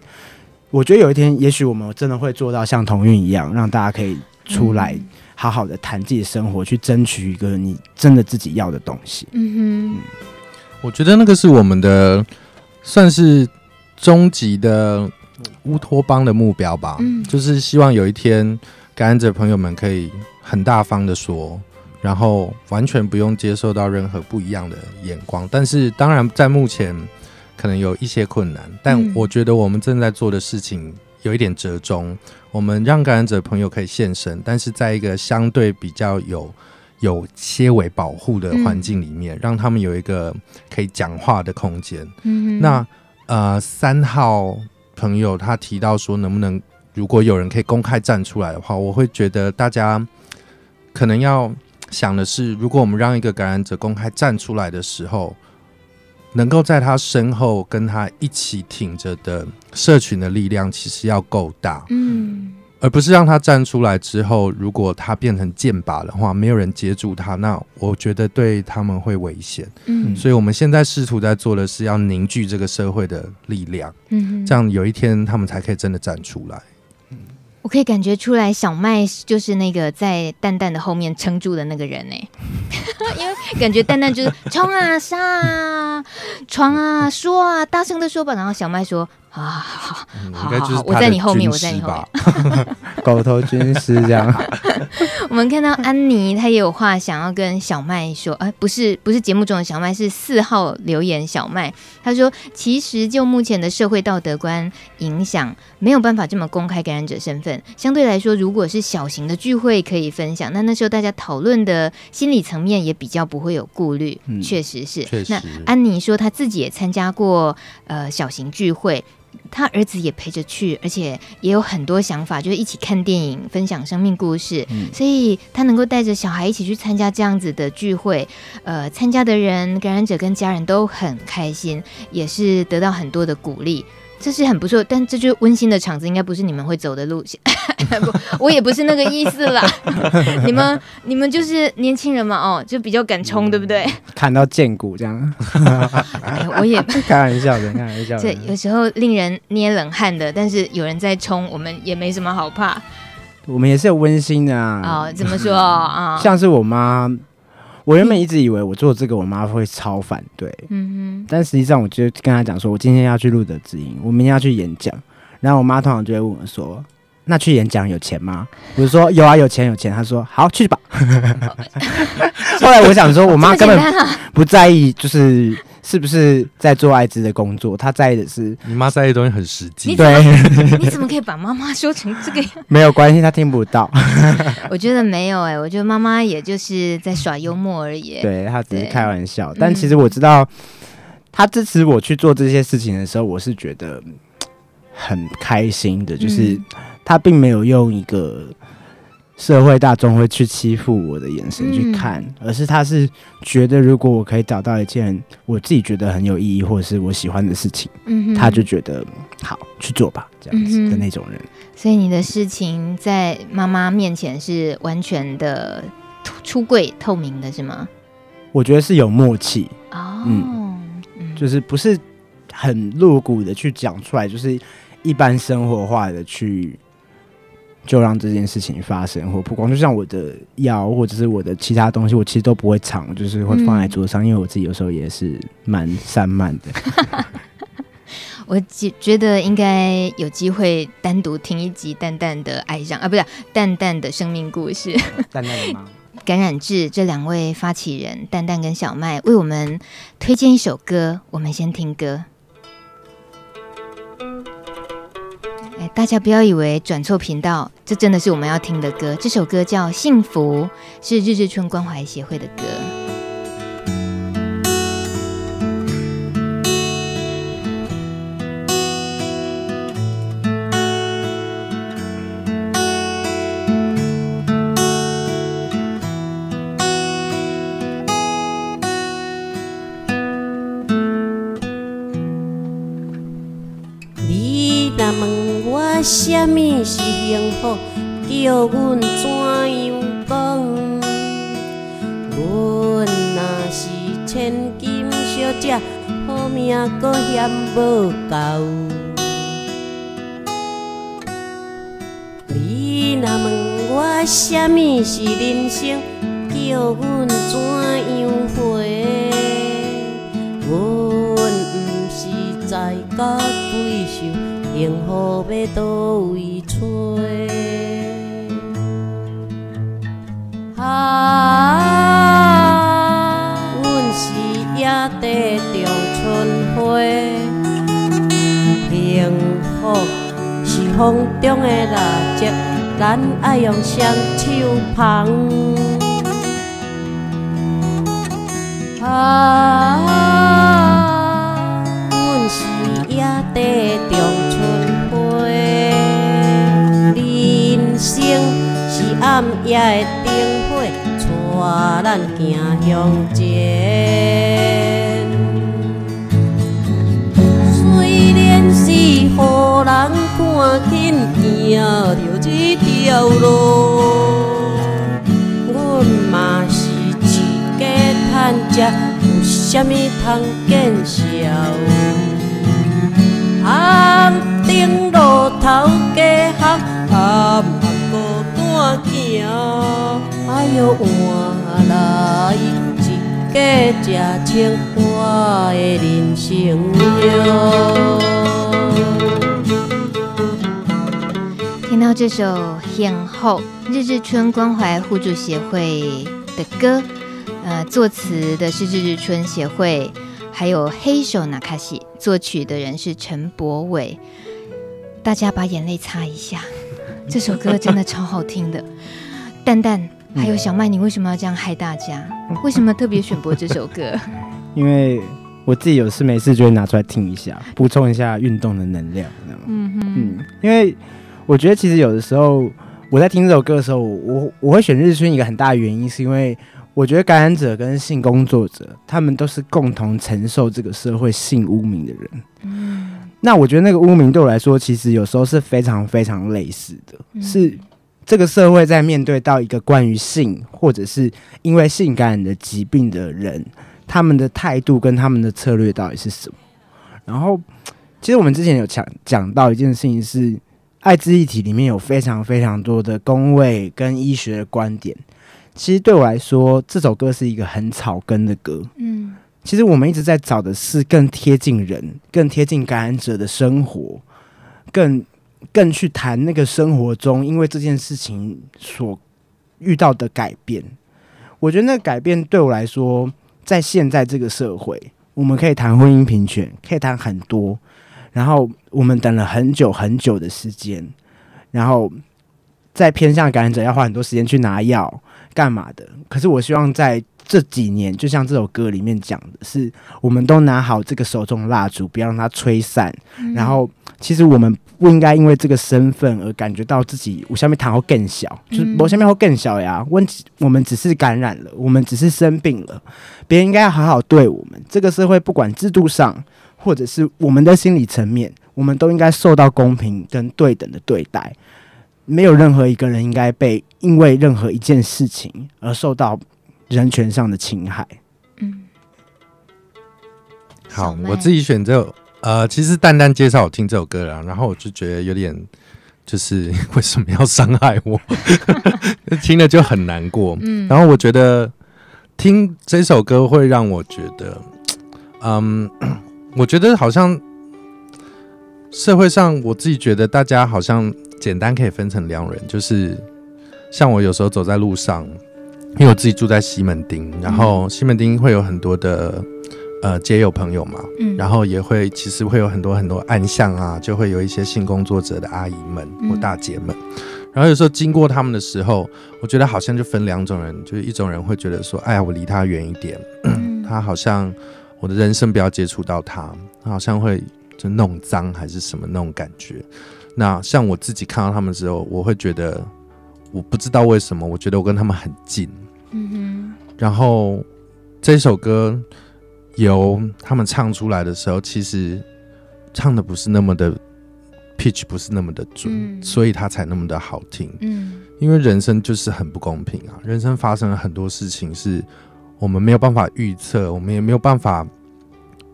C: 我觉得有一天，也许我们真的会做到像同运一样，让大家可以出来好好的谈自己的生活，嗯、去争取一个你真的自己要的东西。嗯哼，嗯，
B: 我觉得那个是我们的算是终极的乌托邦的目标吧。嗯，就是希望有一天感染者朋友们可以很大方的说，然后完全不用接受到任何不一样的眼光。但是，当然在目前。可能有一些困难，但我觉得我们正在做的事情有一点折中。我们让感染者朋友可以现身，但是在一个相对比较有有些微保护的环境里面，让他们有一个可以讲话的空间。嗯，那呃，三号朋友他提到说，能不能如果有人可以公开站出来的话，我会觉得大家可能要想的是，如果我们让一个感染者公开站出来的时候。能够在他身后跟他一起挺着的社群的力量，其实要够大，嗯，而不是让他站出来之后，如果他变成箭靶的话，没有人接住他，那我觉得对他们会危险，嗯，所以我们现在试图在做的是要凝聚这个社会的力量，嗯，这样有一天他们才可以真的站出来。
A: 我可以感觉出来，小麦就是那个在蛋蛋的后面撑住的那个人呢，因为感觉蛋蛋就是冲啊杀啊闯啊说啊，大声的说吧，然后小麦说。啊，好好好，好，好，我在你后面，我在你后面，
C: 狗头军师这样。
A: 我们看到安妮，她也有话想要跟小麦说，哎、呃，不是，不是节目中的小麦，是四号留言小麦。他说，其实就目前的社会道德观影响，没有办法这么公开感染者身份。相对来说，如果是小型的聚会可以分享，那那时候大家讨论的心理层面也比较不会有顾虑。嗯，确实是。确实。那安妮说，她自己也参加过呃小型聚会。他儿子也陪着去，而且也有很多想法，就是一起看电影、分享生命故事。嗯，所以他能够带着小孩一起去参加这样子的聚会，呃，参加的人、感染者跟家人都很开心，也是得到很多的鼓励。这是很不错，但这就是温馨的场子，应该不是你们会走的路线。不，我也不是那个意思啦。你们你们就是年轻人嘛，哦，就比较敢冲，嗯、对不对？
C: 砍到见骨这样。
A: 哎，我也
C: 开玩笑的，开玩笑的。
A: 这有时候令人捏冷汗的，但是有人在冲，我们也没什么好怕。
C: 我们也是有温馨的啊。
A: 哦，怎么说啊？
C: 像是我妈，我原本一直以为我做这个，我妈会超反对。嗯哼。但实际上，我就跟她讲说，我今天要去录的知音，我明天要去演讲。然后我妈通常就会问我说：“那去演讲有钱吗？”我就说：“有啊，有钱，有钱。”她说：“好，去吧。”后来我想说，我妈根本不在意，就是。是不是在做艾滋的工作？他在意的是
B: 你妈在意的东西很实际。
C: 对，
A: 你怎么可以把妈妈说成这个样？
C: 没有关系，他听不到。
A: 我觉得没有哎、欸，我觉得妈妈也就是在耍幽默而已。
C: 对，他只是开玩笑，但其实我知道，他支持我去做这些事情的时候，我是觉得很开心的。就是他并没有用一个。社会大众会去欺负我的眼神去看，嗯、而是他是觉得如果我可以找到一件我自己觉得很有意义或者是我喜欢的事情，嗯、他就觉得好去做吧，这样子的那种人。嗯、
A: 所以你的事情在妈妈面前是完全的出柜透明的，是吗？
C: 我觉得是有默契哦，嗯，就是不是很露骨的去讲出来，就是一般生活化的去。就让这件事情发生或曝光，就像我的药或者是我的其他东西，我其实都不会藏，就是会放在桌上，嗯、因为我自己有时候也是蛮散漫的。
A: 我觉觉得应该有机会单独听一集淡淡的爱上啊，不是淡淡的生命故事。
C: 淡淡的吗？
A: 感染志这两位发起人蛋蛋跟小麦为我们推荐一首歌，我们先听歌。大家不要以为转错频道，这真的是我们要听的歌。这首歌叫《幸福》，是日日春关怀协会的歌。
D: 什么是幸福？叫阮怎样讲？阮若是千金小姐，好命阁嫌无够。你若问我什么是人生？叫阮怎样回？阮毋是在家退休。幸福要倒位找？啊，阮是野地长春花，幸福是风中的蜡烛，咱爱用双手捧。啊，阮是野地长。暗夜的灯火，带咱行向前。虽然是予人看紧行着这条路，阮嘛是一家趁食，有啥物通见笑？暗灯路头家学，暗，哎呦，换来一家真情话的人生哟。
A: 听到这首《幸福》，日日春关怀互助协会的歌，呃，作词的是日日春协会，还有黑手那卡西，作曲的人是陈柏伟。大家把眼泪擦一下。这首歌真的超好听的，蛋 蛋还有小麦，你为什么要这样害大家？为什么特别选播这首歌？
C: 因为我自己有事没事就会拿出来听一下，补充一下运动的能量。嗯哼嗯，因为我觉得其实有的时候我在听这首歌的时候，我我会选日春一个很大的原因，是因为我觉得感染者跟性工作者他们都是共同承受这个社会性污名的人。嗯。那我觉得那个污名对我来说，其实有时候是非常非常类似的，嗯、是这个社会在面对到一个关于性或者是因为性感染的疾病的人，他们的态度跟他们的策略到底是什么？然后，其实我们之前有讲讲到一件事情是，艾滋议题里面有非常非常多的工位跟医学的观点。其实对我来说，这首歌是一个很草根的歌。嗯，其实我们一直在找的是更贴近人、更贴近感染者的生活，更更去谈那个生活中因为这件事情所遇到的改变。我觉得那个改变对我来说，在现在这个社会，我们可以谈婚姻平权，可以谈很多。然后我们等了很久很久的时间，然后在偏向感染者要花很多时间去拿药干嘛的。可是我希望在这几年，就像这首歌里面讲的是，我们都拿好这个手中的蜡烛，不要让它吹散。嗯、然后，其实我们不应该因为这个身份而感觉到自己我下面谈会更小，就是我下面会更小呀。问题我们只是感染了，我们只是生病了，别人应该要好好对我们。这个社会不管制度上。或者是我们的心理层面，我们都应该受到公平跟对等的对待，没有任何一个人应该被因为任何一件事情而受到人权上的侵害。嗯，
B: 好，我自己选这呃，其实蛋蛋介绍我听这首歌了，然后我就觉得有点，就是 为什么要伤害我？听了就很难过。嗯，然后我觉得听这首歌会让我觉得，嗯。我觉得好像社会上，我自己觉得大家好像简单可以分成两人，就是像我有时候走在路上，因为我自己住在西门町，然后西门町会有很多的呃街友朋友嘛，嗯，然后也会其实会有很多很多暗巷啊，就会有一些性工作者的阿姨们或大姐们，然后有时候经过他们的时候，我觉得好像就分两种人，就是一种人会觉得说，哎呀，我离他远一点，他好像。我的人生不要接触到他，他好像会就弄脏还是什么那种感觉。那像我自己看到他们之后，我会觉得我不知道为什么，我觉得我跟他们很近。嗯哼。然后这首歌由他们唱出来的时候，其实唱的不是那么的 pitch，不是那么的准，嗯、所以他才那么的好听。嗯。因为人生就是很不公平啊，人生发生了很多事情是。我们没有办法预测，我们也没有办法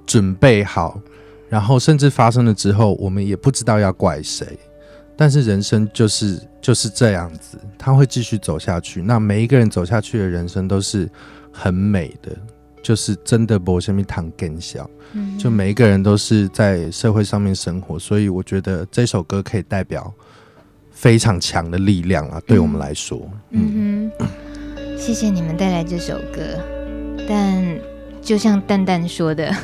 B: 准备好，然后甚至发生了之后，我们也不知道要怪谁。但是人生就是就是这样子，他会继续走下去。那每一个人走下去的人生都是很美的，就是真的不下面谈更小。嗯，就每一个人都是在社会上面生活，所以我觉得这首歌可以代表非常强的力量啊，对我们来说，嗯。嗯
A: 谢谢你们带来这首歌，但就像蛋蛋说的，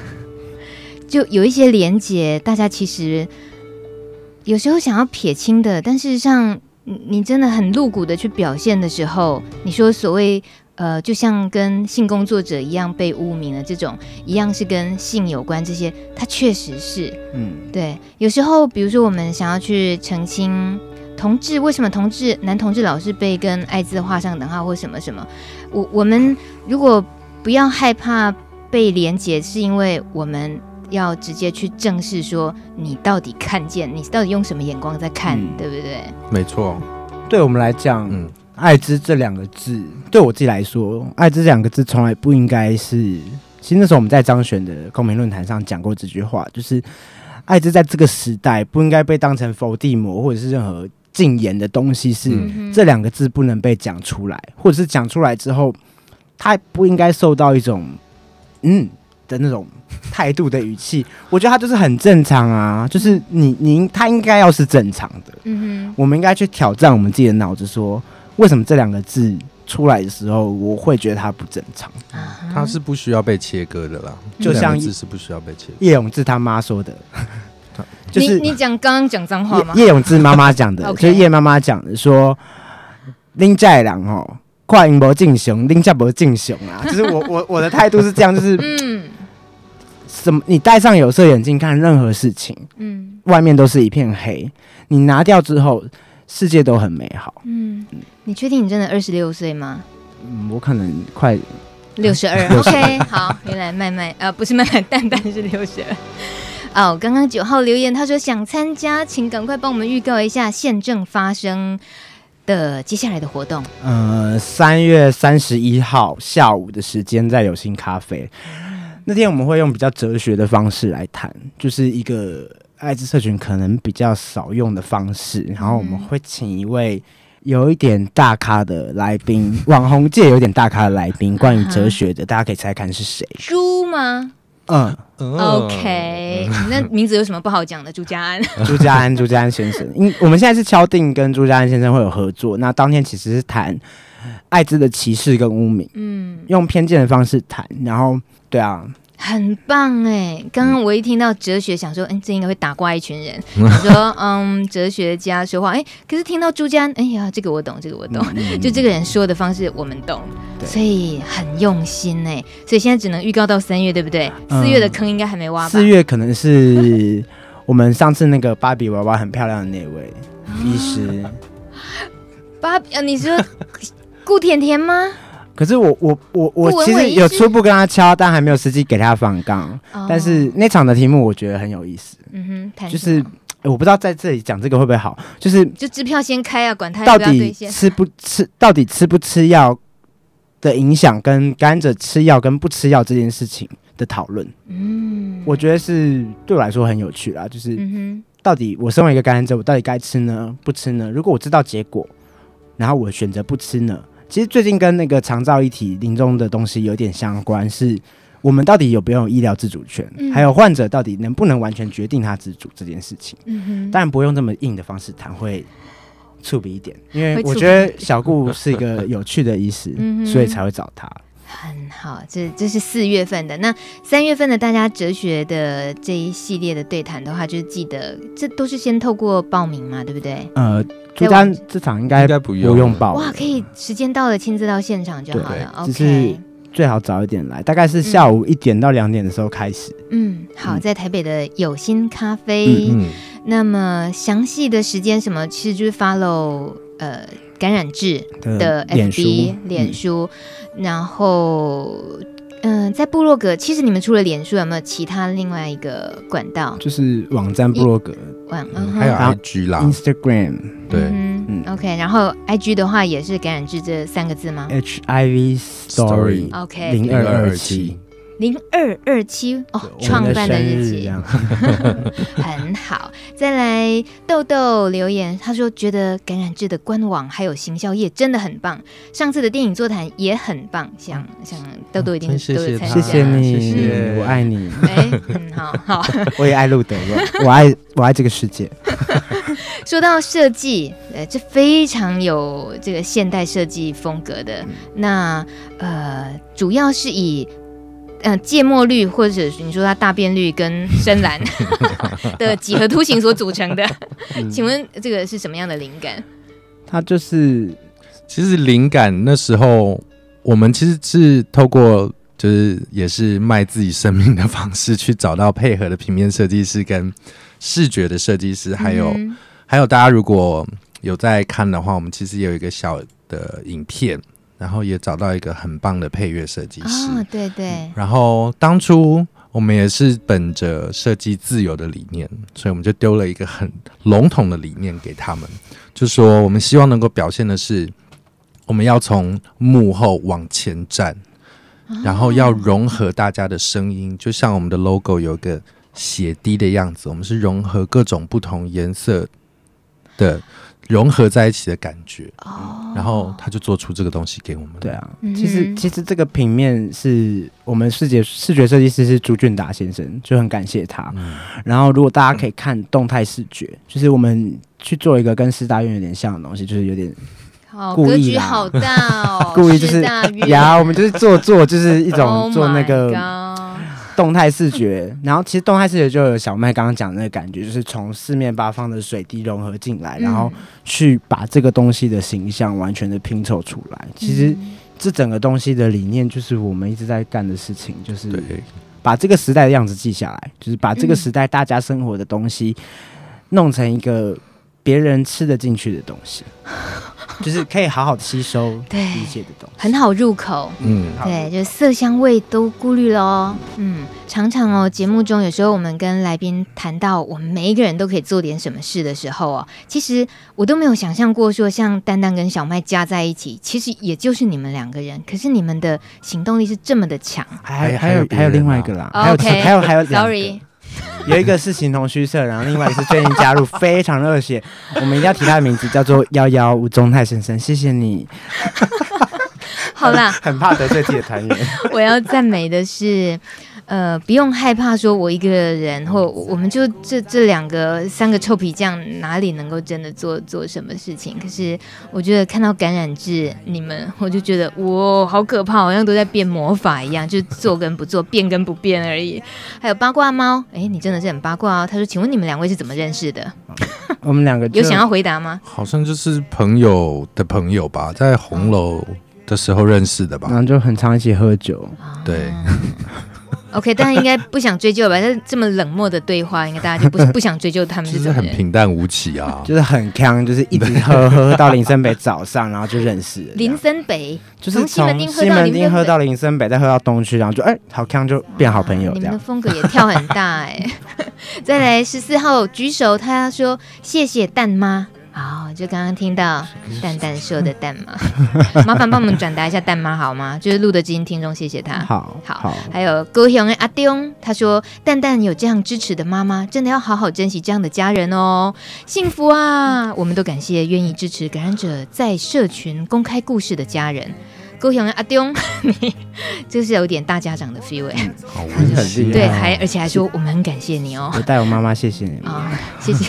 A: 就有一些连结，大家其实有时候想要撇清的，但事实上，你真的很露骨的去表现的时候，你说所谓呃，就像跟性工作者一样被污名的这种，一样是跟性有关这些，它确实是，嗯，对，有时候比如说我们想要去澄清。同志为什么同志男同志老是被跟艾滋画上等号或什么什么？我我们如果不要害怕被连结，是因为我们要直接去正视说你到底看见你到底用什么眼光在看，嗯、对不对？
B: 没错，
C: 对我们来讲，嗯，艾滋这两个字对我自己来说，艾滋这两个字从来不应该是。其实那时候我们在张悬的公民论坛上讲过这句话，就是艾滋在这个时代不应该被当成否地魔或者是任何。禁言的东西是这两个字不能被讲出来，或者是讲出来之后，他不应该受到一种嗯的那种态度的语气。我觉得他就是很正常啊，就是你你他应该要是正常的。嗯哼，我们应该去挑战我们自己的脑子，说为什么这两个字出来的时候，我会觉得它不正常。
B: 它是不需要被切割的啦，
C: 就像
B: 字是不需要被切割。
C: 叶永志他妈说的。
A: 就是你讲刚刚讲脏话吗？
C: 叶永志妈妈讲的，就是叶妈妈讲的，说拎在郎哦，快银博进雄，拎家博进雄啊。就是我我我的态度是这样，就是嗯，什么？你戴上有色眼镜看任何事情，嗯，外面都是一片黑。你拿掉之后，世界都很美好。嗯，
A: 你确定你真的二十六岁吗？
C: 嗯，我可能快
A: 六十二。OK，好，原来麦麦啊，不是麦麦，蛋蛋是六十二。哦，刚刚九号留言，他说想参加，请赶快帮我们预告一下现正发生的接下来的活动。
C: 呃，三月三十一号下午的时间，在有心咖啡，那天我们会用比较哲学的方式来谈，就是一个艾滋社群可能比较少用的方式，然后我们会请一位有一点大咖的来宾，网红界有点大咖的来宾，关于哲学的，大家可以猜看是谁？
A: 猪吗？
C: 嗯
A: ，OK，那名字有什么不好讲的？朱家安，
C: 朱家安，朱家安先生，因我们现在是敲定跟朱家安先生会有合作，那当天其实是谈艾滋的歧视跟污名，嗯，用偏见的方式谈，然后对啊。
A: 很棒哎！刚刚我一听到哲学，想说，嗯，这应该会打挂一群人。我说，嗯，哲学家说话，哎，可是听到朱家安，哎呀，这个我懂，这个我懂。嗯、就这个人说的方式，我们懂，所以很用心哎。所以现在只能预告到三月，对不对？四、嗯、月的坑应该还没挖吧？
C: 四月可能是我们上次那个芭比娃娃很漂亮的那位医师。
A: 芭比，你说顾甜甜吗？
C: 可是我我我我其实有初步跟他敲，但还没有实际给他访纲。哦、但是那场的题目我觉得很有意思。嗯哼，就是我不知道在这里讲这个会不会好。就是
A: 就支票先开啊，管他
C: 到底吃不吃，到底吃不吃药的影响，跟感染者吃药跟不吃药这件事情的讨论。嗯，我觉得是对我来说很有趣啦。就是到底我身为一个感染者，我到底该吃呢，不吃呢？如果我知道结果，然后我选择不吃呢？其实最近跟那个长照一体临终的东西有点相关，是我们到底有没有医疗自主权，嗯、还有患者到底能不能完全决定他自主这件事情。嗯哼，当然不用这么硬的方式谈，会触笔一点，因为我觉得小顾是一个有趣的医师，所以才会找他。
A: 很好，这这是四月份的，那三月份的大家哲学的这一系列的对谈的话，就是记得这都是先透过报名嘛，对不对？
C: 呃。朱丹这场应该应该不用不用报
A: 哇，可以时间到了亲自到现场就好了。
C: 只是最好早一点来，大概是下午一点到两点的时候开始。
A: 嗯，好，在台北的有心咖啡。嗯，那么详细的时间什么，其实就是 follow 呃感染志的 FB 脸书，然后。嗯，在部落格，其实你们除了脸书，有没有其他另外一个管道？
C: 就是网站部落格，
B: 网还有 IG 啦
C: ，Instagram，
B: 对，
A: 嗯，OK，然后 IG 的话也是感染志这三个字吗
C: ？HIV Story，OK，零二二七。
A: 零二二七哦，创办的日期 很好。再来豆豆留言，他说觉得感染志的官网还有行销业真的很棒，上次的电影座谈也很棒。想想豆豆一定都有参加，
C: 谢谢你，谢谢我爱你。
A: 哎，嗯，好好，
C: 我也爱路德，我爱我爱这个世界。
A: 说到设计，呃，这非常有这个现代设计风格的。那呃，主要是以。嗯，芥末绿或者你说它大便绿跟深蓝 的几何图形所组成的，嗯、请问这个是什么样的灵感？
C: 它就是，
B: 其实灵感那时候我们其实是透过就是也是卖自己生命的方式去找到配合的平面设计师跟视觉的设计师，还有、嗯、还有大家如果有在看的话，我们其实有一个小的影片。然后也找到一个很棒的配乐设计师，
A: 哦，对对。
B: 然后当初我们也是本着设计自由的理念，所以我们就丢了一个很笼统的理念给他们，就说我们希望能够表现的是，我们要从幕后往前站，然后要融合大家的声音，就像我们的 logo 有个血滴的样子，我们是融合各种不同颜色的。融合在一起的感觉，哦，然后他就做出这个东西给我们。
C: 对啊，其实其实这个平面是我们视觉视觉设计师是朱俊达先生，就很感谢他。嗯、然后如果大家可以看动态视觉，就是我们去做一个跟四大院有点像的东西，就是有点故意啦，
A: 好大哦，
C: 故意就是呀，我们就是做做就是一种做那个。动态视觉，然后其实动态视觉就有小麦刚刚讲的那个感觉，就是从四面八方的水滴融合进来，然后去把这个东西的形象完全的拼凑出来。其实这整个东西的理念就是我们一直在干的事情，就是把这个时代的样子记下来，就是把这个时代大家生活的东西弄成一个别人吃得进去的东西。就是可以好好的吸收 理解的东西，
A: 很好入口。嗯，对，就色香味都顾虑了哦。嗯，常常哦，节目中有时候我们跟来宾谈到我们每一个人都可以做点什么事的时候哦，其实我都没有想象过说像丹丹跟小麦加在一起，其实也就是你们两个人，可是你们的行动力是这么的强。
C: 还还有还有另外一个啦，还有还有还有
A: sorry。
C: 有一个是形同虚设，然后另外一个是最近加入，非常热血。我们一定要提他的名字，叫做幺幺吴宗泰先生，谢谢你。
A: 好啦，
C: 很怕得罪自己的团员。
A: 我要赞美的是。呃，不用害怕，说我一个人，或我们就这这两个三个臭皮匠哪里能够真的做做什么事情？可是我觉得看到感染制你们，我就觉得哇，好可怕，好像都在变魔法一样，就做跟不做，变跟不变而已。还有八卦猫，哎，你真的是很八卦哦。他说，请问你们两位是怎么认识的？
C: 我们两个
A: 有想要回答吗？
B: 好像就是朋友的朋友吧，在红楼的时候认识的吧，
C: 然后就很常一起喝酒，
B: 对。
A: OK，但是应该不想追究吧？这这么冷漠的对话，应该大家就不不想追究他们是怎么
B: 很平淡无奇啊，
C: 就是很康，就是一直喝喝到林森北早上，然后就认识了。
A: 林森北
C: 就是从西门町喝到林森北，再喝到东区，然后就哎、欸，好康就变好朋友。
A: 你们的风格也跳很大哎、欸。再来十四号举手，他说谢谢蛋妈。好、哦，就刚刚听到蛋蛋说的蛋妈，麻烦帮我们转达一下蛋妈好吗？就是录的基因听众，谢谢他。
C: 好，好，
A: 好还有高雄的阿东，他说蛋蛋有这样支持的妈妈，真的要好好珍惜这样的家人哦，幸福啊！我们都感谢愿意支持感染者在社群公开故事的家人。高雄的阿东，你就是有点大家长的 feel 哎，对，还而且还说我们很感谢你哦，
C: 我带我妈妈谢谢你
A: 啊、哦，谢谢。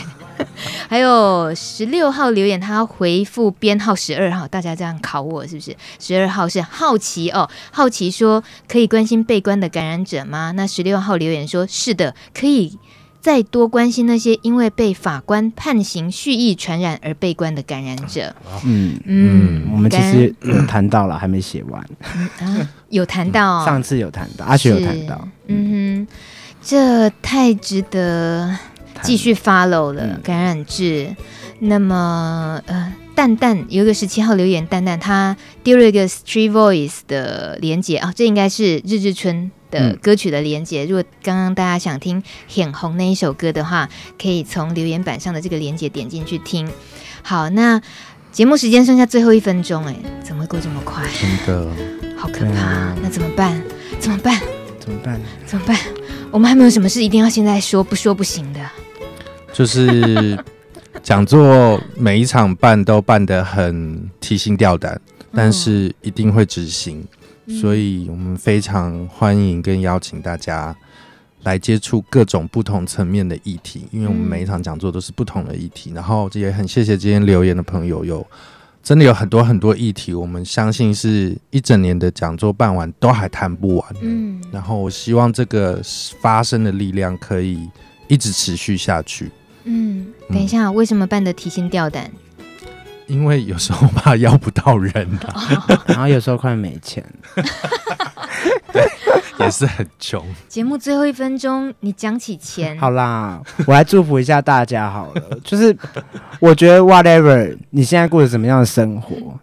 A: 还有十六号留言，他要回复编号十二号，大家这样考我是不是？十二号是好奇哦，好奇说可以关心被关的感染者吗？那十六号留言说是的，可以再多关心那些因为被法官判刑蓄意传染而被关的感染者。
C: 嗯嗯，我们其实有谈到了，还没写完。
A: 嗯啊、有谈到、哦，
C: 上次有谈到，阿雪有谈到。
A: 嗯哼，这太值得。继续 follow 了感染志，嗯、那么呃，蛋蛋有一个十七号留言，蛋蛋他丢了一个 Street Voice 的连接啊，这应该是日日春的歌曲的连接。嗯、如果刚刚大家想听很红那一首歌的话，可以从留言板上的这个连接点进去听。好，那节目时间剩下最后一分钟，哎，怎么会过这么快？
B: 真的，
A: 好可怕！那怎么办？怎么办？
C: 怎么办？
A: 怎么办？我们还没有什么事一定要现在说，不说不行的。
B: 就是讲座每一场办都办得很提心吊胆，但是一定会执行，嗯、所以我们非常欢迎跟邀请大家来接触各种不同层面的议题，因为我们每一场讲座都是不同的议题。然后也很谢谢今天留言的朋友，有真的有很多很多议题，我们相信是一整年的讲座办完都还谈不完。嗯，然后我希望这个发声的力量可以一直持续下去。
A: 嗯，等一下，嗯、为什么办的提心吊胆？
B: 因为有时候怕邀不到人、啊，
A: 哦、
C: 然后有时候快没钱，
B: 对，也是很穷。
A: 节目最后一分钟，你讲起钱，
C: 好啦，我来祝福一下大家好了。就是我觉得 whatever，你现在过着怎么样的生活，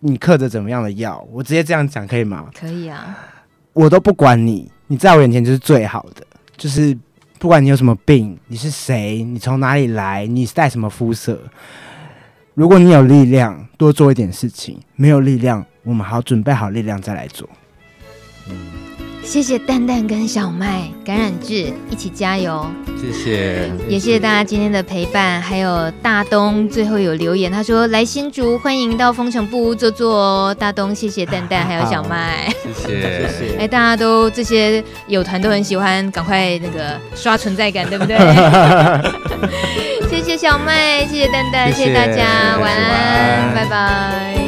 C: 你嗑着怎么样的药，我直接这样讲可以吗？
A: 可以啊，
C: 我都不管你，你在我眼前就是最好的，就是。不管你有什么病，你是谁，你从哪里来，你是带什么肤色，如果你有力量，多做一点事情；没有力量，我们好准备好力量再来做。
A: 谢谢蛋蛋跟小麦感染志一起加油，
B: 谢谢，
A: 也谢谢大家今天的陪伴，还有大东最后有留言，他说来新竹欢迎到风城布屋坐坐哦，大东谢谢蛋蛋还有小麦，
B: 谢谢。谢谢，
A: 哎大家都这些友团都很喜欢，赶快那个刷存在感对不对？谢谢小麦，谢谢蛋蛋，谢谢，谢谢大家，晚安，晚安拜拜。